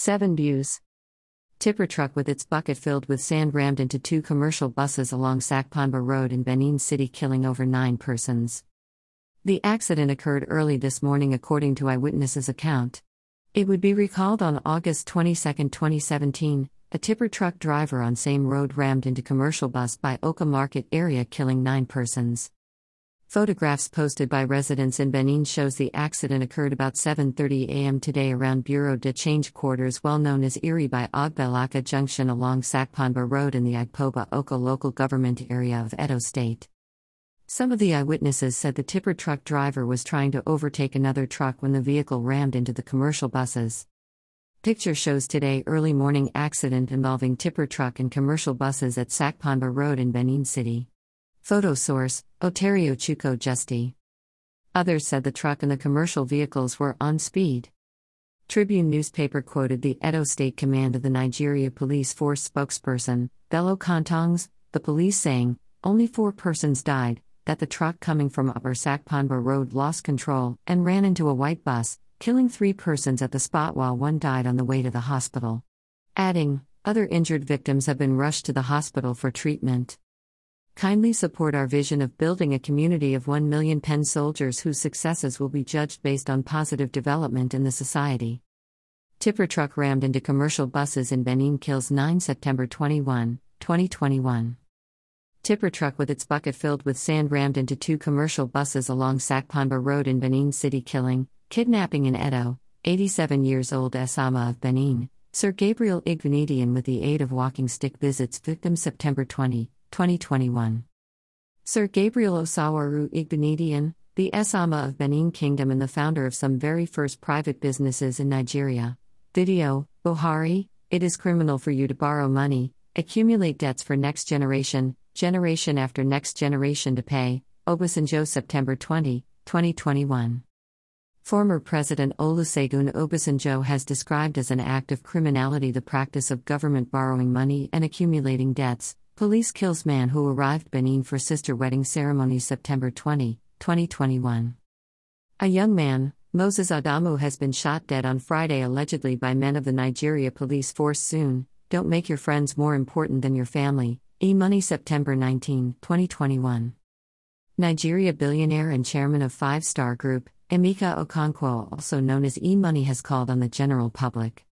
7 views. Tipper truck with its bucket filled with sand rammed into two commercial buses along Sakponba Road in Benin City, killing over nine persons. The accident occurred early this morning, according to eyewitnesses' account. It would be recalled on August 22, 2017, a tipper truck driver on same road rammed into commercial bus by Oka Market area, killing nine persons. Photographs posted by residents in Benin shows the accident occurred about 7:30 a.m. today around Bureau de Change quarters well known as Erie by Ogbelaka Junction along Sakponba Road in the Agpoba Oka local government area of Edo State. Some of the eyewitnesses said the tipper truck driver was trying to overtake another truck when the vehicle rammed into the commercial buses. Picture shows today early morning accident involving tipper truck and commercial buses at Sakponba Road in Benin City. Photo source Oterio Chuko Justi. Others said the truck and the commercial vehicles were on speed. Tribune newspaper quoted the Edo State Command of the Nigeria Police Force spokesperson, Bello Kontongs, the police saying, only four persons died, that the truck coming from Upper Sakponba Road lost control and ran into a white bus, killing three persons at the spot while one died on the way to the hospital. Adding, other injured victims have been rushed to the hospital for treatment. Kindly support our vision of building a community of 1 million pen soldiers whose successes will be judged based on positive development in the society. Tipper truck rammed into commercial buses in Benin kills 9 September 21, 2021. Tipper truck with its bucket filled with sand rammed into two commercial buses along Sakponba Road in Benin City, killing, kidnapping in Edo, 87 years old Esama of Benin. Sir Gabriel Igbinedion, with the aid of walking stick, visits victim September 20, 2021. Sir Gabriel Osawaru Igbinedion, the Esama of Benin Kingdom and the founder of some very first private businesses in Nigeria. Video, Buhari, it is criminal for you to borrow money, accumulate debts for next generation, generation after next generation to pay. Obasanjo September 20, 2021. Former President Olusegun Obasanjo has described as an act of criminality the practice of government borrowing money and accumulating debts, Police kills man who arrived Benin for sister wedding ceremony September 20, 2021. A young man, Moses Adamu, has been shot dead on Friday allegedly by men of the Nigeria police force soon. Don't make your friends more important than your family. E Money September 19, 2021. Nigeria billionaire and chairman of Five Star Group, Emeka Okonkwo, also known as E Money, has called on the general public